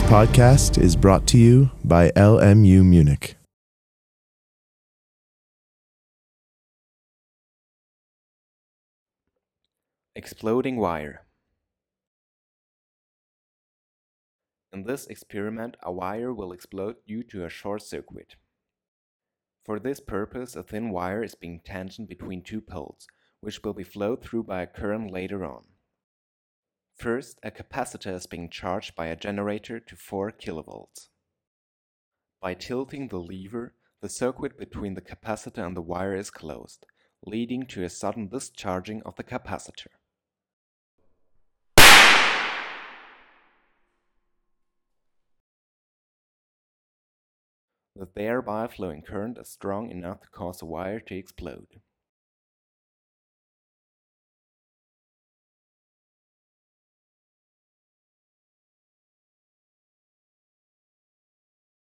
podcast is brought to you by LMU Munich. Exploding wire. In this experiment, a wire will explode due to a short circuit. For this purpose, a thin wire is being tensioned between two poles, which will be flowed through by a current later on. First, a capacitor is being charged by a generator to 4 kV. By tilting the lever, the circuit between the capacitor and the wire is closed, leading to a sudden discharging of the capacitor. The thereby flowing current is strong enough to cause the wire to explode.